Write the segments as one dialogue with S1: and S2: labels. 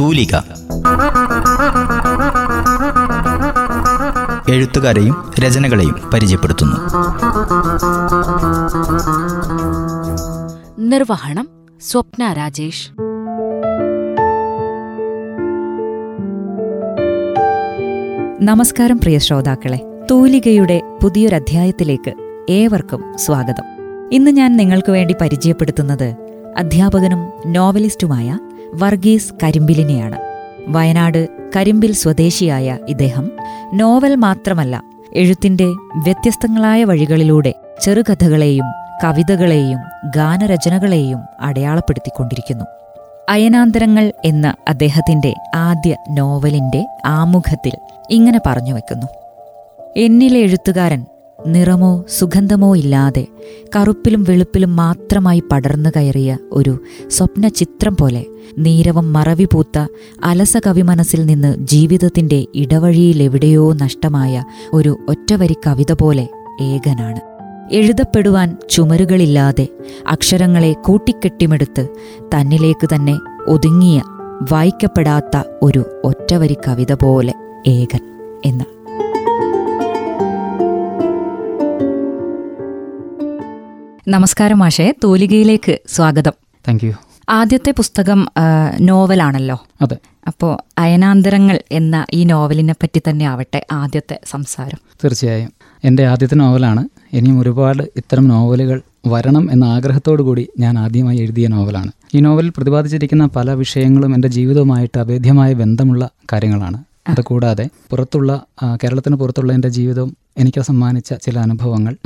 S1: തൂലിക. എഴുത്തുകാരെയും രചനകളെയും പരിചയപ്പെടുത്തുന്നു.
S2: നിർവഹണം സ്വപ്ന രാജേഷ്.
S3: നമസ്കാരം പ്രിയ ശ്രോതാക്കളെ. തൂലികയുടെ പുതിയൊരധ്യായത്തിലേക്ക് ഏവർക്കും സ്വാഗതം. ഇന്ന് ഞാൻ നിങ്ങൾക്ക് വേണ്ടി പരിചയപ്പെടുത്തുന്നത് അധ്യാപകനും നോവലിസ്റ്റുമായ വർഗീസ് കരിമ്പിലിനെയാണ്. വയനാട് കരിമ്പിൽ സ്വദേശിയായ ഇദ്ദേഹം നോവൽ മാത്രമല്ല എഴുത്തിന്റെ വ്യത്യസ്തങ്ങളായ വഴികളിലൂടെ ചെറുകഥകളെയും കവിതകളെയും ഗാനരചനകളെയും അടയാളപ്പെടുത്തിക്കൊണ്ടിരിക്കുന്നു. അയനാന്തരങ്ങൾ എന്ന അദ്ദേഹത്തിന്റെ ആദ്യ നോവലിന്റെ ആമുഖത്തിൽ ഇങ്ങനെ പറഞ്ഞു വെക്കുന്നു എന്നിലെ എഴുത്തുകാരൻ നിറമോ സുഗന്ധമോ ഇല്ലാതെ കറുപ്പിലും വെളുപ്പിലും മാത്രമായി പടർന്നു കയറിയ ഒരു സ്വപ്ന ചിത്രം പോലെ നീരവം മറവി പൂത്ത അലസ കവി മനസ്സിൽ നിന്ന് ജീവിതത്തിന്റെ ഇടവഴിയിലെവിടെയോ നഷ്ടമായ ഒരു ഒറ്റവരി കവിത പോലെ ഏകനാണ്. എഴുതപ്പെടുവാൻ ചുമരുകളില്ലാതെ അക്ഷരങ്ങളെ കൂട്ടിക്കെട്ടിമെടുത്ത് തന്നിലേക്ക് തന്നെ ഒതുങ്ങിയ വായിക്കപ്പെടാത്ത ഒരു ഒറ്റവരി കവിത പോലെ ഏകൻ എന്ന് നമസ്കാരം മാഷേ തോലികയിലേക്ക് സ്വാഗതം.
S4: താങ്ക് യു
S3: ആദ്യത്തെ പുസ്തകം നോവലാണല്ലോ.
S4: അതെ.
S3: അപ്പോൾ അയനാന്തരങ്ങൾ എന്ന ഈ നോവലിനെ പറ്റി തന്നെ ആവട്ടെ ആദ്യത്തെ സംസാരം.
S4: തീർച്ചയായും. എന്റെ ആദ്യത്തെ നോവലാണ്. ഇനിയും ഒരുപാട് ഇത്തരം നോവലുകൾ വരണം എന്ന ആഗ്രഹത്തോടു കൂടി ഞാൻ ആദ്യമായി എഴുതിയ നോവലാണ്. ഈ നോവലിൽ പ്രതിപാദിച്ചിരിക്കുന്ന പല വിഷയങ്ങളും എന്റെ ജീവിതവുമായിട്ട് അഭേദ്യമായ ബന്ധമുള്ള കാര്യങ്ങളാണ്. അതുകൂടാതെ പുറത്തുള്ള കേരളത്തിന് പുറത്തുള്ള എന്റെ ജീവിതം എനിക്ക് സമ്മാനിച്ച ചില അനുഭവങ്ങൾ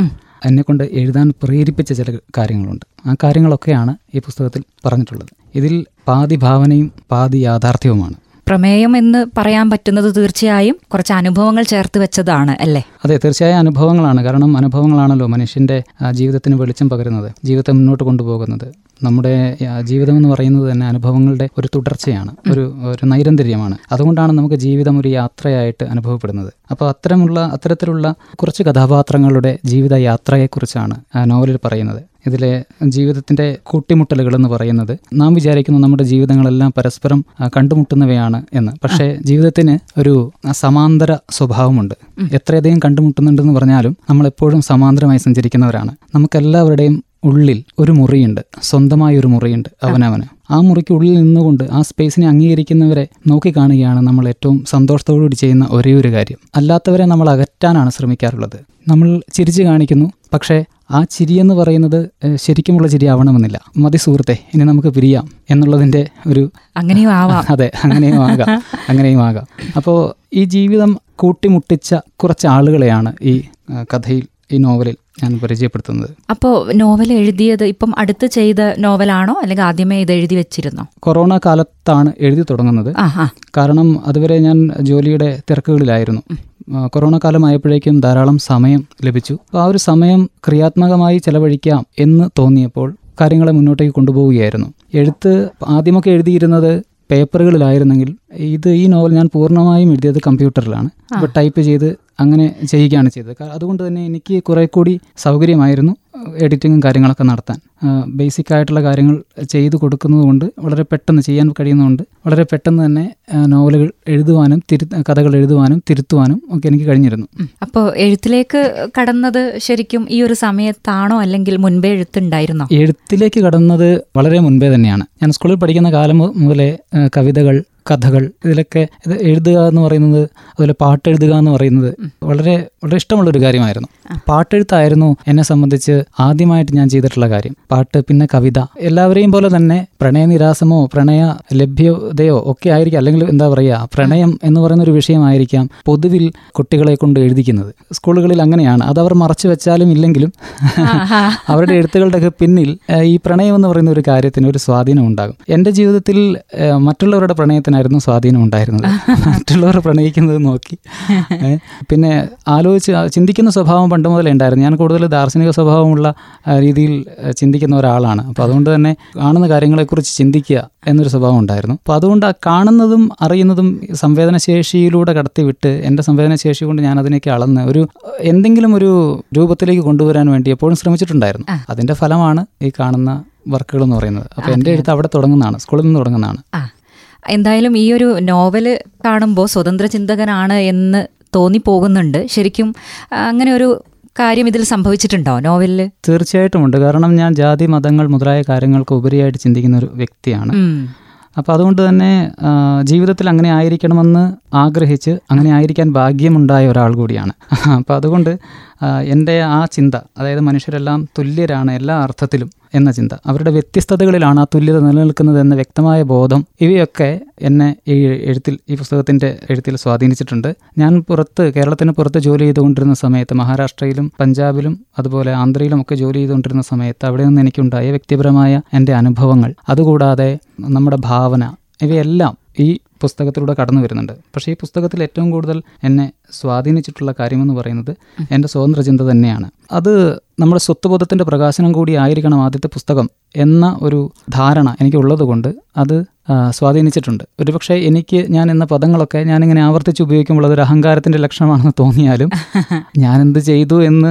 S4: എന്നെക്കൊണ്ട് എഴുതാൻ പ്രേരിപ്പിച്ച ചില കാര്യങ്ങളുണ്ട്. ആ കാര്യങ്ങളൊക്കെയാണ് ഈ പുസ്തകത്തിൽ പറഞ്ഞിട്ടുള്ളത്. ഇതിൽ പാതി ഭാവനയും പാതി യാഥാർത്ഥ്യവുമാണ്.
S3: പ്രമേയം എന്ന് പറയാൻ പറ്റുന്നത് തീർച്ചയായും കുറച്ച് അനുഭവങ്ങൾ ചേർത്ത് വെച്ചതാണ് അല്ലേ?
S4: അതെ തീർച്ചയായും അനുഭവങ്ങളാണ്. കാരണം അനുഭവങ്ങളാണല്ലോ മനുഷ്യന്റെ ജീവിതത്തിന് വെളിച്ചം പകരുന്നത് ജീവിതത്തെ മുന്നോട്ട് കൊണ്ടുപോകുന്നത്. നമ്മുടെ ജീവിതം എന്ന് പറയുന്നത് തന്നെ അനുഭവങ്ങളുടെ ഒരു തുടർച്ചയാണ് ഒരു ഒരു നൈരന്തര്യമാണ്. അതുകൊണ്ടാണ് നമുക്ക് ജീവിതം ഒരു യാത്രയായിട്ട് അനുഭവപ്പെടുന്നത്. അപ്പോൾ അത്തരമുള്ള അത്തരത്തിലുള്ള കുറച്ച് കഥാപാത്രങ്ങളുടെ ജീവിത യാത്രയെക്കുറിച്ചാണ് നോവലിൽ പറയുന്നത്. ഇതിലെ ജീവിതത്തിന്റെ കൂട്ടിമുട്ടലുകൾ എന്ന് പറയുന്നത് നാം വിചാരിക്കുന്നു നമ്മുടെ ജീവിതങ്ങളെല്ലാം പരസ്പരം കണ്ടുമുട്ടുന്നവയാണ് എന്ന്. പക്ഷേ ജീവിതത്തിന് ഒരു സമാന്തര സ്വഭാവമുണ്ട്. എത്രയധികം കണ്ടുമുട്ടുന്നുണ്ടെന്ന് പറഞ്ഞാലും നമ്മൾ എപ്പോഴും സമാന്തരമായി സഞ്ചരിക്കുന്നവരാണ്. നമുക്കെല്ലാവരുടെയും ഉള്ളിൽ ഒരു മുറിയുണ്ട്. സ്വന്തമായ ഒരു മുറിയുണ്ട് അവനവന്. ആ മുറിക്ക് ഉള്ളിൽ നിന്നുകൊണ്ട് ആ സ്പേസിനെ അംഗീകരിക്കുന്നവരെ നോക്കിക്കാണുകയാണ് നമ്മൾ ഏറ്റവും സന്തോഷത്തോടുകൂടി ചെയ്യുന്ന ഒരേ ഒരു കാര്യം. അല്ലാത്തവരെ നമ്മൾ അകറ്റാനാണ് ശ്രമിക്കാറുള്ളത്. നമ്മൾ ചിരിച്ചു കാണിക്കുന്നു പക്ഷേ ആ ചിരിയെന്ന് പറയുന്നത് ശരിക്കുമുള്ള ചിരി ആവണമെന്നില്ല. മതി സുഹൃത്തെ ഇനി നമുക്ക് പിരിയാം എന്നുള്ളതിന്റെ ഒരു
S3: അങ്ങനെയും ആവാം.
S4: അതെ അങ്ങനെയും ആകാം. അങ്ങനെയും ആകാം. അപ്പോൾ ഈ ജീവിതം കൂട്ടിമുട്ടിച്ച കുറച്ച് ആളുകളെയാണ് ഈ കഥയിൽ ഈ നോവലിൽ ഞാൻ പരിചയപ്പെടുത്തുന്നത്.
S3: അപ്പോൾ നോവൽ എഴുതിയത് ഇപ്പം അടുത്ത് ചെയ്ത നോവലാണോ അല്ലെങ്കിൽ ആദ്യമേ ഇത് എഴുതി വെച്ചിരുന്നോ?
S4: കൊറോണ കാലത്താണ് എഴുതി തുടങ്ങുന്നത്. കാരണം അതുവരെ ഞാൻ ജോലിയുടെ തിരക്കുകളിലായിരുന്നു. കൊറോണ കാലമായപ്പോഴേക്കും ധാരാളം സമയം ലഭിച്ചു. അപ്പോൾ ആ ഒരു സമയം ക്രിയാത്മകമായി ചെലവഴിക്കാം എന്ന് തോന്നിയപ്പോൾ കാര്യങ്ങളെ മുന്നോട്ടേക്ക് കൊണ്ടുപോവുകയായിരുന്നു. എഴുത്ത് ആദ്യമൊക്കെ എഴുതിയിരുന്നത് പേപ്പറുകളിലായിരുന്നെങ്കിൽ ഇത് ഈ നോവൽ ഞാൻ പൂർണമായും എഴുതിയത് കമ്പ്യൂട്ടറിലാണ്. അപ്പോൾ ടൈപ്പ് ചെയ്ത് അങ്ങനെ ചെയ്യുകയാണ് ചെയ്തത്. അതുകൊണ്ട് തന്നെ എനിക്ക് കുറെ കൂടി സൗകര്യമായിരുന്നു എഡിറ്റിങ്ങും കാര്യങ്ങളൊക്കെ നടത്താൻ. ബേസിക് ആയിട്ടുള്ള കാര്യങ്ങൾ ചെയ്തു കൊടുക്കുന്നതുകൊണ്ട് വളരെ പെട്ടെന്ന് ചെയ്യാൻ കഴിയുന്നതുകൊണ്ട് വളരെ പെട്ടെന്ന് തന്നെ നോവലുകൾ എഴുതുവാനും തിരു കഥകൾ എഴുതുവാനും തിരുത്തുവാനും ഒക്കെ എനിക്ക് കഴിഞ്ഞിരുന്നു.
S3: അപ്പോൾ എഴുത്തിലേക്ക് കടന്നത് ശരിക്കും ഈ ഒരു സമയത്താണോ അല്ലെങ്കിൽ മുൻപേ എഴുത്തുണ്ടായിരുന്നോ?
S4: എഴുത്തിലേക്ക് കടന്നത് വളരെ മുൻപേ തന്നെയാണ്. ഞാൻ സ്കൂളിൽ പഠിക്കുന്ന കാലം മുതലേ കവിതകൾ കഥകൾ ഇതിലൊക്കെ ഇത് എഴുതുക എന്ന് പറയുന്നത് അതുപോലെ പാട്ട് എഴുതുക എന്ന് പറയുന്നത് വളരെ വളരെ ഇഷ്ടമുള്ളൊരു കാര്യമായിരുന്നു. പാട്ടെഴുത്തായിരുന്നു എന്നെ സംബന്ധിച്ച് ആദ്യമായിട്ട് ഞാൻ ചെയ്തിട്ടുള്ള കാര്യം. പാട്ട് പിന്നെ കവിത എല്ലാവരെയും പോലെ തന്നെ പ്രണയനിരാസമോ പ്രണയ ലഭ്യതയോ ഒക്കെ ആയിരിക്കും. അല്ലെങ്കിൽ എന്താ പറയുക പ്രണയം എന്ന് പറയുന്ന ഒരു വിഷയമായിരിക്കാം പൊതുവിൽ കുട്ടികളെ കൊണ്ട് എഴുതിക്കുന്നത്. സ്കൂളുകളിൽ അങ്ങനെയാണ്. അത് അവർ മറച്ചു വെച്ചാലും ഇല്ലെങ്കിലും അവരുടെ എഴുത്തുകളുടെയൊക്കെ പിന്നിൽ ഈ പ്രണയം എന്ന് പറയുന്ന ഒരു കാര്യത്തിന് ഒരു സ്വാധീനം ഉണ്ടാകും. എന്റെ ജീവിതത്തിൽ മറ്റുള്ളവരുടെ പ്രണയത്തിന് പ്രണയിക്കാനായിരുന്നു സ്വാധീനം ഉണ്ടായിരുന്നത്. മറ്റുള്ളവർ പ്രണയിക്കുന്നത് നോക്കി. പിന്നെ ആലോചിച്ച് ചിന്തിക്കുന്ന സ്വഭാവം പണ്ട് മുതലേ ഉണ്ടായിരുന്നു. ഞാൻ കൂടുതൽ ദാർശനിക സ്വഭാവമുള്ള രീതിയിൽ ചിന്തിക്കുന്ന ഒരാളാണ്. അപ്പോൾ അതുകൊണ്ട് തന്നെ കാണുന്ന കാര്യങ്ങളെക്കുറിച്ച് ചിന്തിക്കുക എന്നൊരു സ്വഭാവം ഉണ്ടായിരുന്നു. അപ്പോൾ അതുകൊണ്ട് ആ കാണുന്നതും അറിയുന്നതും സംവേദനശേഷിയിലൂടെ കടത്തിവിട്ട് എന്റെ സംവേദനശേഷി കൊണ്ട് ഞാൻ അതിനേക്ക് അളന്ന് ഒരു എന്തെങ്കിലും ഒരു രൂപത്തിലേക്ക് കൊണ്ടുവരാൻ വേണ്ടി എപ്പോഴും ശ്രമിച്ചിട്ടുണ്ടായിരുന്നു. അതിന്റെ ഫലമാണ് ഈ കാണുന്ന വർക്കുകൾ എന്ന് പറയുന്നത് അപ്പോൾ എന്റെ എഴുത്ത് അവിടെ തുടങ്ങുന്നതാണ്. സ്കൂളിൽ നിന്ന് തുടങ്ങുന്നതാണ്.
S3: എന്തായാലും ഈ ഒരു നോവൽ കാണുമ്പോൾ സ്വതന്ത്ര ചിന്തകനാണ് എന്ന് തോന്നിപ്പോകുന്നുണ്ട്. ശരിക്കും അങ്ങനെ ഒരു കാര്യം ഇതിൽ സംഭവിച്ചിട്ടുണ്ടോ നോവലിൽ
S4: തീർച്ചയായിട്ടും ഉണ്ട്. കാരണം ഞാൻ ജാതി മതങ്ങൾ മുതലായ കാര്യങ്ങൾക്ക് ഉപരിയായിട്ട് ചിന്തിക്കുന്ന ഒരു വ്യക്തിയാണ്. അപ്പോൾ അതുകൊണ്ട് തന്നെ ജീവിതത്തിൽ അങ്ങനെ ആയിരിക്കണമെന്ന് ആഗ്രഹിച്ച് അങ്ങനെ ആയിരിക്കാൻ ഭാഗ്യമുണ്ടായ ഒരാൾ കൂടിയാണ്. അപ്പോൾ അതുകൊണ്ട് എന്റെ ആ ചിന്ത അതായത് മനുഷ്യരെല്ലാം തുല്യരാണ് എല്ലാ അർത്ഥത്തിലും എന്ന ചിന്ത. അവരുടെ വ്യത്യസ്തതകളിലാണ് ആ തുല്യത നിലനിൽക്കുന്നത് എന്ന വ്യക്തമായ ബോധം. ഇവയൊക്കെ എന്നെ ഈ എഴുത്തിൽ ഈ പുസ്തകത്തിന്റെ എഴുത്തിൽ സ്വാധീനിച്ചിട്ടുണ്ട്. ഞാൻ പുറത്ത് കേരളത്തിന് പുറത്ത് ജോലി ചെയ്തുകൊണ്ടിരുന്ന സമയത്ത് മഹാരാഷ്ട്രയിലും പഞ്ചാബിലും അതുപോലെ ആന്ധ്രയിലും ഒക്കെ ജോലി ചെയ്തുകൊണ്ടിരുന്ന സമയത്ത് അവിടെ നിന്ന് എനിക്കുണ്ടായ വ്യക്തിപരമായ എന്റെ അനുഭവങ്ങൾ. അതുകൂടാതെ നമ്മുടെ ഭാവന ഇവയെല്ലാം ഈ പുസ്തകത്തിലൂടെ കടന്നു വരുന്നുണ്ട്. പക്ഷേ ഈ പുസ്തകത്തിൽ ഏറ്റവും കൂടുതൽ എന്നെ സ്വാധീനിച്ചിട്ടുള്ള കാര്യമെന്ന് പറയുന്നത് എന്റെ സ്വതന്ത്ര ചിന്ത തന്നെയാണ്. അത് നമ്മുടെ സ്വത്വബോധത്തിന്റെ പ്രകാശനം കൂടി ആയിരിക്കണം ആദ്യത്തെ പുസ്തകം എന്ന ഒരു ധാരണ എനിക്കുള്ളത് കൊണ്ട് അത് സ്വാധീനിച്ചിട്ടുണ്ട്. ഒരുപക്ഷെ എനിക്ക് ഞാൻ എന്ന പദങ്ങളൊക്കെ ഞാനിങ്ങനെ ആവർത്തിച്ച് ഉപയോഗിക്കുമ്പോൾ അതൊരു അഹങ്കാരത്തിന്റെ ലക്ഷണമാണെന്ന് തോന്നിയാലും ഞാൻ എന്ത് ചെയ്തു എന്ന്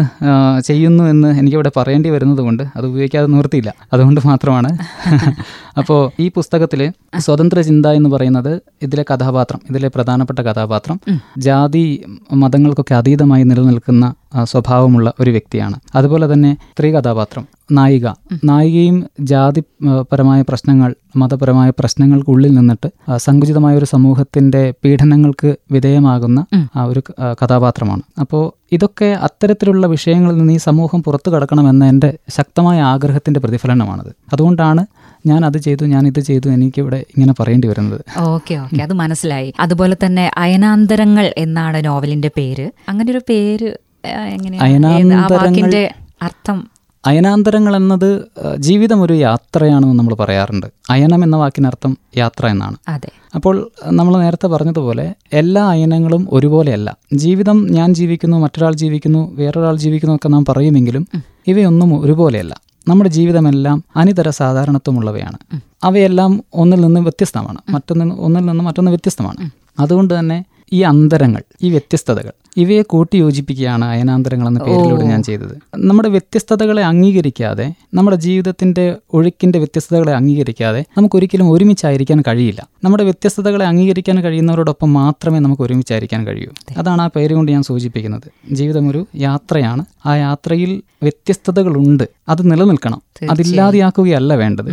S4: ചെയ്യുന്നു എന്ന് എനിക്കിവിടെ പറയേണ്ടി വരുന്നത് കൊണ്ട് അത് ഉപയോഗിക്കാതെ നിവർത്തിയില്ല. അതുകൊണ്ട് മാത്രമാണ്. അപ്പോൾ ഈ പുസ്തകത്തിൽ സ്വതന്ത്ര ചിന്ത എന്ന് പറയുന്നത് ഇതിലെ കഥാപാത്രം ഇതിലെ പ്രധാനപ്പെട്ട കഥാപാത്രം ജാതി മതങ്ങൾക്കൊക്കെ അതീതമായി നിലനിൽക്കുന്ന സ്വഭാവമുള്ള ഒരു വ്യക്തിയാണ്. അതുപോലെ തന്നെ സ്ത്രീ കഥാപാത്രം നായിക. നായികയും ജാതിപരമായ പ്രശ്നങ്ങൾ മതപരമായ പ്രശ്നങ്ങൾക്കുള്ളിൽ നിന്നിട്ട് സങ്കുചിതമായ ഒരു സമൂഹത്തിന്റെ പീഡനങ്ങൾക്ക് വിധേയമാകുന്ന ആ, ഒരു കഥാപാത്രമാണ്. അപ്പോൾ ഇതൊക്കെ അത്തരത്തിലുള്ള വിഷയങ്ങളിൽ നിന്ന് ഈ സമൂഹം പുറത്തു കടക്കണമെന്ന എന്റെ ശക്തമായ ആഗ്രഹത്തിന്റെ പ്രതിഫലനമാണത്. അതുകൊണ്ടാണ് ഞാൻ അത് ചെയ്തു ഞാൻ ഇത് ചെയ്തു എനിക്ക് ഇവിടെ ഇങ്ങനെ പറയേണ്ടി വരുന്നത്.
S3: Okay okay. അത് മനസ്സിലായി. അതുപോലെ തന്നെ അയനാന്തരങ്ങൾ എന്നാണ് നോവലിന്റെ പേര്. അങ്ങനെ ഒരു പേര് വാക്കിന്റെ അർത്ഥം?
S4: അയനാന്തരങ്ങൾ എന്നത് ജീവിതം ഒരു യാത്രയാണെന്ന് നമ്മൾ പറയാറുണ്ട്. അയനം എന്ന വാക്കിനർത്ഥം യാത്ര എന്നാണ്.
S3: അതെ.
S4: അപ്പോൾ നമ്മൾ നേരത്തെ പറഞ്ഞതുപോലെ എല്ലാ അയനങ്ങളും ഒരുപോലെയല്ല. ജീവിതം ഞാൻ ജീവിക്കുന്നു മറ്റൊരാൾ ജീവിക്കുന്നു വേറൊരാൾ ജീവിക്കുന്നു ഒക്കെ നാം പറയുമെങ്കിലും ഇവയൊന്നും ഒരുപോലെയല്ല. നമ്മുടെ ജീവിതമെല്ലാം അനിതര സാധാരണത്വമുള്ളവയാണ്. അവയെല്ലാം ഒന്നിൽ നിന്ന് വ്യത്യസ്തമാണ്. മറ്റൊന്നിൽ ഒന്നിൽ നിന്ന് മറ്റൊന്ന് വ്യത്യസ്തമാണ്. അതുകൊണ്ട് തന്നെ ഈ അന്തരങ്ങൾ ഈ വ്യത്യസ്തതകൾ ഇവയെ കൂട്ടി യോജിപ്പിക്കുകയാണ് അയനാന്തരങ്ങൾ എന്ന പേരിലൂടെ ഞാൻ ചെയ്തത്. നമ്മുടെ വ്യത്യസ്തതകളെ അംഗീകരിക്കാതെ നമ്മുടെ ജീവിതത്തിന്റെ ഒഴുക്കിന്റെ വ്യത്യസ്തതകളെ അംഗീകരിക്കാതെ നമുക്ക് ഒരിക്കലും ഒരുമിച്ചായിരിക്കാൻ കഴിയില്ല. നമ്മുടെ വ്യത്യസ്തതകളെ അംഗീകരിക്കാൻ കഴിയുന്നവരോടൊപ്പം മാത്രമേ നമുക്ക് ഒരുമിച്ചായിരിക്കാൻ കഴിയൂ. അതാണ് ആ പേര് കൊണ്ട് ഞാൻ സൂചിപ്പിക്കുന്നത്. ജീവിതം ഒരു യാത്രയാണ്. ആ യാത്രയിൽ വ്യത്യസ്തതകളുണ്ട്. അത് നിലനിൽക്കണം. അതില്ലാതെയാക്കുകയല്ല വേണ്ടത്.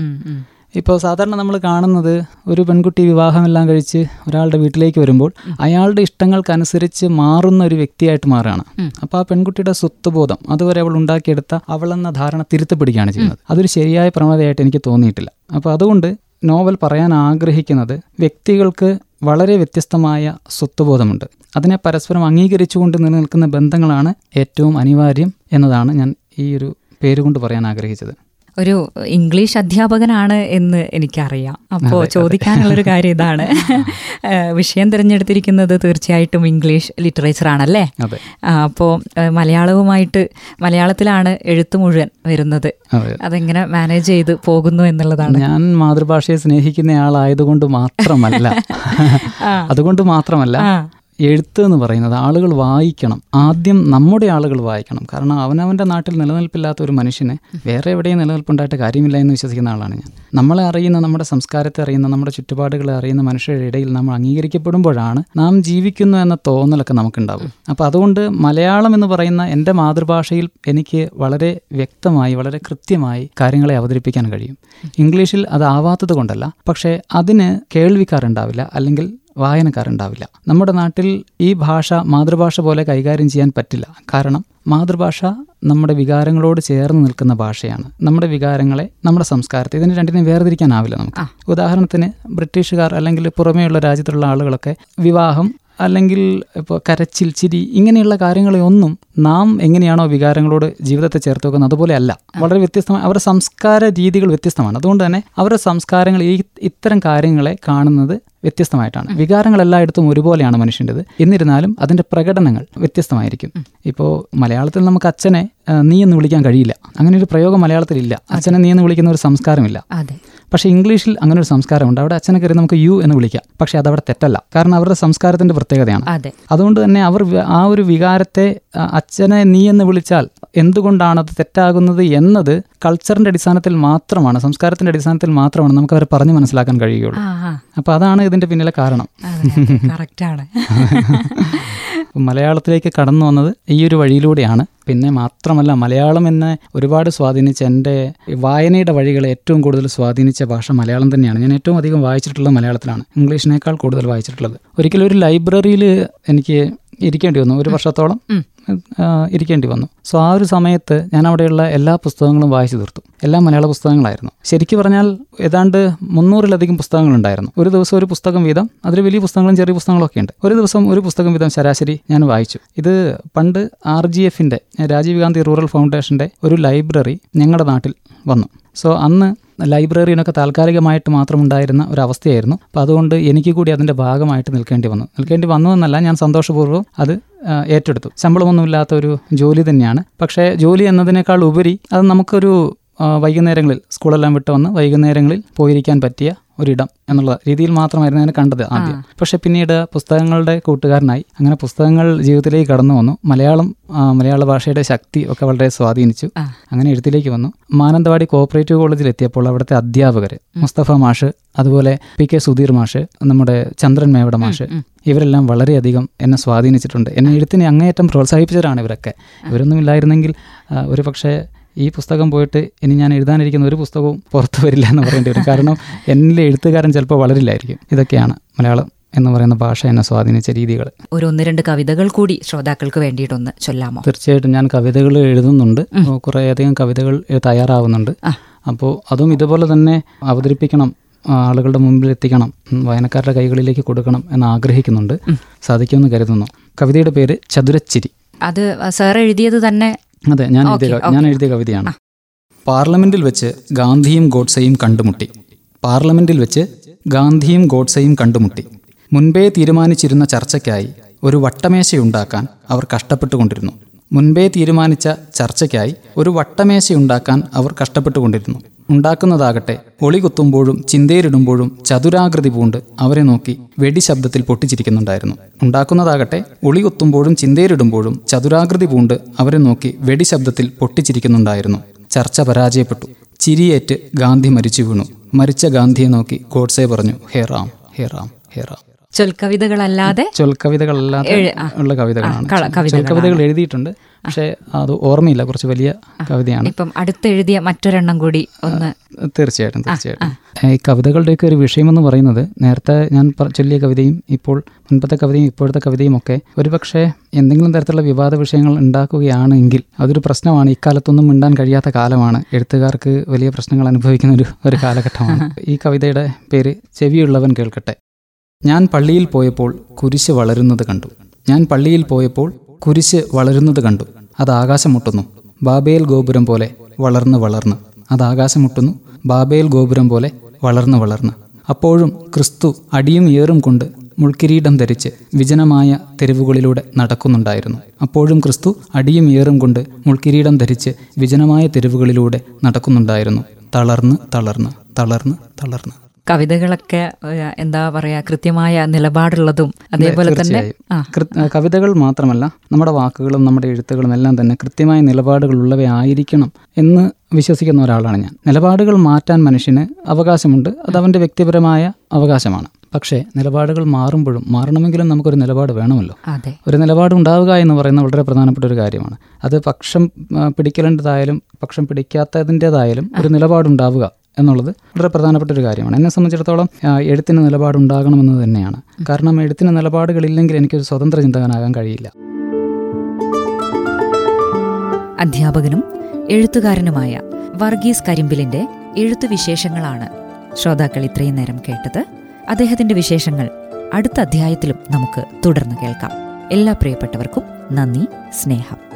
S4: ഇപ്പോൾ സാധാരണ നമ്മൾ കാണുന്നത് ഒരു പെൺകുട്ടി വിവാഹമെല്ലാം കഴിച്ച് ഒരാളുടെ വീട്ടിലേക്ക് വരുമ്പോൾ അയാളുടെ ഇഷ്ടങ്ങൾക്കനുസരിച്ച് മാറുന്ന ഒരു വ്യക്തിയായിട്ട് മാറുകയാണ്. അപ്പോൾ ആ പെൺകുട്ടിയുടെ സ്വത്വബോധം അതുവരെ അവൾ ഉണ്ടാക്കിയെടുത്ത അവളെന്ന ധാരണ തിരുത്തപ്പെടുകയാണ് ചെയ്യുന്നത്. അതൊരു ശരിയായ പ്രവണതയായിട്ട് എനിക്ക് തോന്നിയിട്ടില്ല. അപ്പോൾ അതുകൊണ്ട് നോവൽ പറയാൻ ആഗ്രഹിക്കുന്നത് വ്യക്തികൾക്ക് വളരെ വ്യത്യസ്തമായ സ്വത്വബോധമുണ്ട്. അതിനെ പരസ്പരം അംഗീകരിച്ചുകൊണ്ട് നിലനിൽക്കുന്ന ബന്ധങ്ങളാണ് ഏറ്റവും അനിവാര്യം എന്നതാണ് ഞാൻ ഈ ഒരു പേരുകൊണ്ട് പറയാൻ ആഗ്രഹിച്ചത്.
S3: ഒരു ഇംഗ്ലീഷ് അധ്യാപകനാണ് എന്ന് എനിക്കറിയാം. അപ്പോൾ ചോദിക്കാനുള്ളൊരു കാര്യം ഇതാണ്. വിഷയം തിരഞ്ഞെടുത്തിരിക്കുന്നത് തീർച്ചയായിട്ടും ഇംഗ്ലീഷ് ലിറ്ററേച്ചർ ആണല്ലേ? അപ്പോൾ മലയാളവുമായിട്ട് മലയാളത്തിലാണ് എഴുത്ത് മുഴുവൻ വരുന്നത്. അതെങ്ങനെ മാനേജ് ചെയ്ത് പോകുന്നു എന്നുള്ളതാണ്.
S4: ഞാൻ മാതൃഭാഷയെ സ്നേഹിക്കുന്ന ആളായതുകൊണ്ട് മാത്രമല്ല അതുകൊണ്ട് മാത്രമല്ല. എഴുത്ത് എന്ന് പറയുന്നത് ആളുകൾ വായിക്കണം. ആദ്യം നമ്മുടെ ആളുകൾ വായിക്കണം. കാരണം അവനവന്റെ നാട്ടിൽ നിലനിൽപ്പില്ലാത്ത ഒരു മനുഷ്യന് വേറെ എവിടെയും നിലനിൽപ്പുണ്ടായിട്ട് കാര്യമില്ല എന്ന് വിശ്വസിക്കുന്ന ആളാണ് ഞാൻ. നമ്മളെ അറിയുന്ന നമ്മുടെ സംസ്കാരത്തെ അറിയുന്ന നമ്മുടെ ചുറ്റുപാടുകളെ അറിയുന്ന മനുഷ്യരുടെ ഇടയിൽ നമ്മൾ അംഗീകരിക്കപ്പെടുമ്പോഴാണ് നാം ജീവിക്കുന്നു എന്ന തോന്നലൊക്കെ നമുക്കുണ്ടാവും അപ്പോൾ അതുകൊണ്ട് മലയാളം എന്ന് പറയുന്ന എന്റെ മാതൃഭാഷയിൽ എനിക്ക് വളരെ വ്യക്തമായി വളരെ കൃത്യമായി കാര്യങ്ങളെ അവതരിപ്പിക്കാൻ കഴിയും. ഇംഗ്ലീഷിൽ അതാവാത്തത് കൊണ്ടല്ല. പക്ഷേ അതിന് കേൾവിക്കാരുണ്ടാവില്ല. അല്ലെങ്കിൽ വായനക്കാരുണ്ടാവില്ല. നമ്മുടെ നാട്ടിൽ ഈ ഭാഷ മാതൃഭാഷ പോലെ കൈകാര്യം ചെയ്യാൻ പറ്റില്ല. കാരണം മാതൃഭാഷ നമ്മുടെ വികാരങ്ങളോട് ചേർന്ന് നിൽക്കുന്ന ഭാഷയാണ്. നമ്മുടെ വികാരങ്ങളെ നമ്മുടെ സംസ്കാരത്തെ ഇതിന് രണ്ടിനും വേർതിരിക്കാനാവില്ല നമുക്ക്. ഉദാഹരണത്തിന് ബ്രിട്ടീഷുകാർ അല്ലെങ്കിൽ പുറമേയുള്ള രാജ്യത്തുള്ള ആളുകളൊക്കെ വിവാഹം അല്ലെങ്കിൽ ഇപ്പോൾ കരച്ചിൽ ചിരി ഇങ്ങനെയുള്ള കാര്യങ്ങളെയൊന്നും നാം എങ്ങനെയാണോ വികാരങ്ങളോട് ജീവിതത്തെ ചേർത്ത് വെക്കുന്നത് അതുപോലെ അല്ല. വളരെ വ്യത്യസ്തമായ അവരുടെ സംസ്കാര രീതികൾ വ്യത്യസ്തമാണ്. അതുകൊണ്ട് തന്നെ അവരുടെ സംസ്കാരങ്ങൾ ഈ ഇത്തരം കാര്യങ്ങളെ കാണുന്നത് വ്യത്യസ്തമായിട്ടാണ്. വികാരങ്ങൾ എല്ലായിടത്തും ഒരുപോലെയാണ് മനുഷ്യന്റെത്. എന്നിരുന്നാലും അതിന്റെ പ്രകടനങ്ങൾ വ്യത്യസ്തമായിരിക്കും. ഇപ്പോൾ മലയാളത്തിൽ നമുക്ക് അച്ഛനെ നീ എന്ന് വിളിക്കാൻ കഴിയില്ല. അങ്ങനെ ഒരു പ്രയോഗം മലയാളത്തിൽ ഇല്ല അച്ഛനെ നീ എന്ന് വിളിക്കുന്ന ഒരു സംസ്കാരമില്ല. പക്ഷേ ഇംഗ്ലീഷിൽ അങ്ങനെ ഒരു സംസ്കാരമുണ്ട്. അവിടെ അച്ഛനെ കയറി നമുക്ക് യു എന്ന് വിളിക്കാം. പക്ഷേ അവിടെ തെറ്റല്ല. കാരണം അവരുടെ സംസ്കാരത്തിന്റെ പ്രത്യേകതയാണ്.
S3: അതെ.
S4: അതുകൊണ്ട് തന്നെ അവർ ആ ഒരു വികാരത്തെ അച്ഛനെ നീ എന്ന് വിളിച്ചാൽ എന്തുകൊണ്ടാണ് അത് തെറ്റാകുന്നത് എന്നത് കൾച്ചറിന്റെ അടിസ്ഥാനത്തിൽ മാത്രമാണ് സംസ്കാരത്തിന്റെ അടിസ്ഥാനത്തിൽ മാത്രമാണ് നമുക്ക് അവരെ പറഞ്ഞു മനസ്സിലാക്കാൻ കഴിയുകയുള്ളൂ. അപ്പോൾ അതാണ് ഇതിന്റെ പിന്നിലെ കാരണം.
S3: കറക്റ്റാണ്.
S4: മലയാളത്തിലേക്ക് കടന്നു വന്നത് ഈ ഒരു വഴിയിലൂടെയാണ്. പിന്നെ മാത്രമല്ല മലയാളം എന്നെ ഒരുപാട് സ്വാധീനിച്ച എന്റെ വായനയുടെ വഴികളെ ഏറ്റവും കൂടുതൽ സ്വാധീനിച്ച ഭാഷ മലയാളം തന്നെയാണ്. ഞാൻ ഏറ്റവും അധികം വായിച്ചിട്ടുള്ളത് മലയാളത്തിലാണ് ഇംഗ്ലീഷിനേക്കാൾ കൂടുതൽ വായിച്ചിട്ടുള്ളത്. ഒരിക്കലും ഒരു ലൈബ്രറിയിൽ എനിക്ക് ഇരിക്കേണ്ടി വന്നു ഒരു വർഷത്തോളം. ഇരിക്കേണ്ടി വന്നു. സോ ആ ഒരു സമയത്ത് ഞാൻ അവിടെയുള്ള എല്ലാ പുസ്തകങ്ങളും വായിച്ചു തീർത്തു. എല്ലാം മലയാള പുസ്തകങ്ങളായിരുന്നു. ശരിക്കും പറഞ്ഞാൽ ഏതാണ്ട് മുന്നൂറിലധികം പുസ്തകങ്ങളുണ്ടായിരുന്നു. ഒരു ദിവസം ഒരു പുസ്തകം വീതം അതിൽ വലിയ പുസ്തകങ്ങളും ചെറിയ പുസ്തകങ്ങളും ഒക്കെ ഉണ്ട്. ഒരു ദിവസം ഒരു പുസ്തകം വീതം ശരാശരി ഞാൻ വായിച്ചു. ഇത് പണ്ട് ആർ ജി എഫിന്റെ രാജീവ് ഗാന്ധി റൂറൽ ഫൗണ്ടേഷന്റെ ഒരു ലൈബ്രറി ഞങ്ങളുടെ നാട്ടിൽ വന്നു. സോ അന്ന് ലൈബ്രറിയിനൊക്കെ താൽക്കാലികമായിട്ട് മാത്രം ഉണ്ടായിരുന്ന ഒരു അവസ്ഥയായിരുന്നു അപ്പോൾ അതുകൊണ്ട് എനിക്ക് കൂടി അതിന്റെ ഭാഗമായിട്ട് നിൽക്കേണ്ടി വന്നു. നിൽക്കേണ്ടി വന്നു എന്നല്ല ഞാൻ സന്തോഷപൂർവം അത് ഏറ്റെടുത്തു. ശമ്പളമൊന്നുമില്ലാത്ത ഒരു ജോലി തന്നെയാണ്. പക്ഷേ ജോലി എന്നതിനേക്കാൾ ഉപരി അത് നമുക്കൊരു വൈകുന്നേരങ്ങളിൽ സ്കൂളെല്ലാം വിട്ട് വന്ന് വൈകുന്നേരങ്ങളിൽ പോയിരിക്കാൻ പറ്റിയ ഒരിടം എന്നുള്ള രീതിയിൽ മാത്രമായിരുന്നു ഞാൻ കണ്ടത് ആദ്യം. പക്ഷെ പിന്നീട് പുസ്തകങ്ങളുടെ കൂട്ടുകാരനായി. അങ്ങനെ പുസ്തകങ്ങൾ ജീവിതത്തിലേക്ക് കടന്നു വന്നു. മലയാളം മലയാള ഭാഷയുടെ ശക്തി ഒക്കെ വളരെ സ്വാധീനിച്ചു. അങ്ങനെ എഴുത്തിലേക്ക് വന്നു. മാനന്തവാടി കോപ്പറേറ്റീവ് കോളേജിൽ എത്തിയപ്പോൾ അവിടുത്തെ അധ്യാപകർ മുസ്തഫ മാഷ് അതുപോലെ പി കെ സുധീർ മാഷ് നമ്മുടെ ചന്ദ്രൻ മേവട മാഷ് ഇവരെല്ലാം വളരെയധികം എന്നെ സ്വാധീനിച്ചിട്ടുണ്ട്. എന്നെ എഴുത്തിനെ അങ്ങേയറ്റം പ്രോത്സാഹിപ്പിച്ചവരാണ് ഇവരൊക്കെ. ഇവരൊന്നും ഇല്ലായിരുന്നെങ്കിൽ ഒരു പക്ഷേ ഈ പുസ്തകം പോയിട്ട് ഇനി ഞാൻ എഴുതാനിരിക്കുന്ന ഒരു പുസ്തകവും പുറത്തു വരില്ല എന്ന് പറയേണ്ടി വരും. കാരണം എന്നിലെ എഴുത്തുകാരൻ ചിലപ്പോൾ വളരില്ലായിരിക്കും. ഇതൊക്കെയാണ് മലയാളം എന്ന് പറയുന്ന ഭാഷ എന്നെ സ്വാധീനിച്ച രീതികൾ
S3: ഒരു ഒന്ന് രണ്ട് കവിതകൾ കൂടി ശ്രോതാക്കൾക്ക് വേണ്ടിയിട്ടൊന്ന് ചൊല്ലാമോ?
S4: തീർച്ചയായിട്ടും ഞാൻ കവിതകൾ എഴുതുന്നുണ്ട്. കുറേയധികം കവിതകൾ തയ്യാറാവുന്നുണ്ട്. അപ്പോൾ അതും ഇതുപോലെ തന്നെ അവതരിപ്പിക്കണം ആളുകളുടെ മുമ്പിൽ എത്തിക്കണം വായനക്കാരുടെ കൈകളിലേക്ക് കൊടുക്കണം എന്ന് ആഗ്രഹിക്കുന്നുണ്ട്. സാധിക്കുമെന്ന് കരുതുന്നു. കവിതയുടെ പേര് ചതുരച്ചിരി.
S3: അത് സാർ എഴുതിയത് തന്നെ
S4: അതെ ഞാൻ എഴുതിയ ഞാൻ എഴുതിയ കവിതയാണ്. പാർലമെന്റിൽ വെച്ച് ഗാന്ധിയും ഗോഡ്സയും കണ്ടുമുട്ടി. പാർലമെന്റിൽ വെച്ച് ഗാന്ധിയും ഗോഡ്സയും കണ്ടുമുട്ടി. മുൻപേ തീരുമാനിച്ചിരുന്ന ചർച്ചയ്ക്കായി ഒരു വട്ടമേശയുണ്ടാക്കാൻ അവർ കഷ്ടപ്പെട്ടുകൊണ്ടിരുന്നു. മുൻപേ തീരുമാനിച്ച ചർച്ചയ്ക്കായി ഒരു വട്ടമേശയുണ്ടാക്കാൻ അവർ കഷ്ടപ്പെട്ടുകൊണ്ടിരുന്നു. ഉണ്ടാക്കുന്നതാകട്ടെ ഒളി കുത്തുമ്പോഴും ചിന്തയിലിടുമ്പോഴും ചതുരാകൃതി പൂണ്ട് അവരെ നോക്കി വെടിശബ്ദത്തിൽ പൊട്ടിച്ചിരിക്കുന്നുണ്ടായിരുന്നു. ഉണ്ടാക്കുന്നതാകട്ടെ ഒളി കുത്തുമ്പോഴും ചിന്തയിലിടുമ്പോഴും ചതുരാകൃതി പൂണ്ട് അവരെ നോക്കി വെടിശബ്ദത്തിൽ പൊട്ടിച്ചിരിക്കുന്നുണ്ടായിരുന്നു. ചർച്ച പരാജയപ്പെട്ടു. ചിരിയേറ്റ് ഗാന്ധി മരിച്ചു വീണു മരിച്ച ഗാന്ധിയെ നോക്കി ഗോഡ്സെ പറഞ്ഞു ഹേ റാം ഹേ റാം ഹേ
S3: ചൊൽക്കവിതകളല്ലാതെ
S4: ചൊൽക്കവിതകളല്ലാതെ. ഉള്ള കവിതകളാണ്
S3: കവിതകൾ
S4: ചൊൽക്കവിതകൾ എഴുതിയിട്ടുണ്ട്. പക്ഷേ അത് ഓർമ്മയില്ല. കുറച്ച് വലിയ കവിതയാണ്.
S3: ഇപ്പം അടുത്ത് എഴുതിയ മറ്റൊരെണ്ണം കൂടി ഒന്ന്.
S4: തീർച്ചയായിട്ടും തീർച്ചയായിട്ടും. ഈ കവിതകളുടെയൊക്കെ ഒരു വിഷയമെന്ന് പറയുന്നത് നേരത്തെ ഞാൻ ചൊല്ലിയ കവിതയും ഇപ്പോൾ മുൻപത്തെ കവിതയും ഇപ്പോഴത്തെ കവിതയും ഒക്കെ ഒരുപക്ഷെ എന്തെങ്കിലും തരത്തിലുള്ള വിവാദ വിഷയങ്ങൾ ഉണ്ടാക്കുകയാണെങ്കിൽ അതൊരു പ്രശ്നമാണ്. ഇക്കാലത്തൊന്നും മിണ്ടാൻ കഴിയാത്ത കാലമാണ്. എഴുത്തുകാർക്ക് വലിയ പ്രശ്നങ്ങൾ അനുഭവിക്കുന്ന ഒരു ഒരു കാലഘട്ടമാണ്. ഈ കവിതയുടെ പേര് ചെവിയുള്ളവൻ കേൾക്കട്ടെ. ഞാൻ പള്ളിയിൽ പോയപ്പോൾ കുരിശ് വളരുന്നത് കണ്ടു. ഞാൻ പള്ളിയിൽ പോയപ്പോൾ കുരിശ് വളരുന്നത് കണ്ടു. അത് ആകാശമുട്ടുന്നു. ബാബേൽ ഗോപുരം പോലെ വളർന്ന് വളർന്ന്. അത് ആകാശമുട്ടുന്നു. ബാബേൽ ഗോപുരം പോലെ വളർന്ന് വളർന്ന്. അപ്പോഴും ക്രിസ്തു അടിയും ഏറും കൊണ്ട് മുൾക്കിരീടം ധരിച്ച് വിജനമായ തെരുവുകളിലൂടെ നടക്കുന്നുണ്ടായിരുന്നു. അപ്പോഴും ക്രിസ്തു അടിയും ഏറും കൊണ്ട് മുൾക്കിരീടം ധരിച്ച് വിജനമായ തെരുവുകളിലൂടെ നടക്കുന്നുണ്ടായിരുന്നു. തളർന്ന് തളർന്ന് തളർന്ന് തളർന്ന്.
S3: കവിതകളൊക്കെ എന്താ പറയാ കൃത്യമായ നിലപാടുള്ളതും അതേപോലെ തന്നെ
S4: കവിതകൾ മാത്രമല്ല നമ്മുടെ വാക്കുകളും നമ്മുടെ എഴുത്തുകളും എല്ലാം തന്നെ കൃത്യമായ നിലപാടുകളുള്ളവയായിരിക്കണം എന്ന് വിശ്വസിക്കുന്ന ഒരാളാണ് ഞാൻ. നിലപാടുകൾ മാറ്റാൻ മനുഷ്യന് അവകാശമുണ്ട് അത് അവന്റെ വ്യക്തിപരമായ അവകാശമാണ്. പക്ഷേ നിലപാടുകൾ മാറുമ്പോഴും മാറണമെങ്കിലും നമുക്കൊരു നിലപാട് വേണമല്ലോ. ഒരു നിലപാട് ഉണ്ടാവുക എന്ന് പറയുന്ന വളരെ പ്രധാനപ്പെട്ട ഒരു കാര്യമാണ്. അത് പക്ഷം പിടിക്കലേണ്ടതായാലും പക്ഷം പിടിക്കാത്തതിന്റെതായാലും ഒരു നിലപാടുണ്ടാവുക എന്നുള്ളത് വളരെ പ്രധാനപ്പെട്ട ഒരു കാര്യമാണ്. എന്നെ സംബന്ധിച്ചിടത്തോളം എഴുത്തിന് നിലപാടുണ്ടാകണമെന്ന് തന്നെയാണ്. കാരണം എഴുത്തിന് നിലപാടുകളില്ലെങ്കിൽ എനിക്കൊരു സ്വതന്ത്ര ചിന്തകനാകാൻ കഴിയില്ല.
S2: അധ്യാപകനും എഴുത്തുകാരനുമായ വർഗീസ് കരിമ്പിലിന്റെ എഴുത്തു വിശേഷങ്ങളാണ് ശ്രോതാക്കൾ ഇത്രയും നേരം കേട്ടത്. അദ്ദേഹത്തിന്റെ വിശേഷങ്ങൾ
S3: അടുത്ത അധ്യായത്തിലും നമുക്ക് തുടർന്ന് കേൾക്കാം. എല്ലാ പ്രിയപ്പെട്ടവർക്കും നന്ദി സ്നേഹം.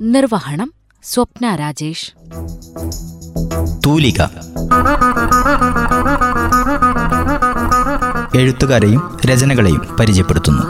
S5: നിർവഹണം സ്വപ്ന രാജേഷ്.
S1: തൂലിക. എഴുത്തുകാരെയും രചനകളെയും പരിചയപ്പെടുത്തുന്നു.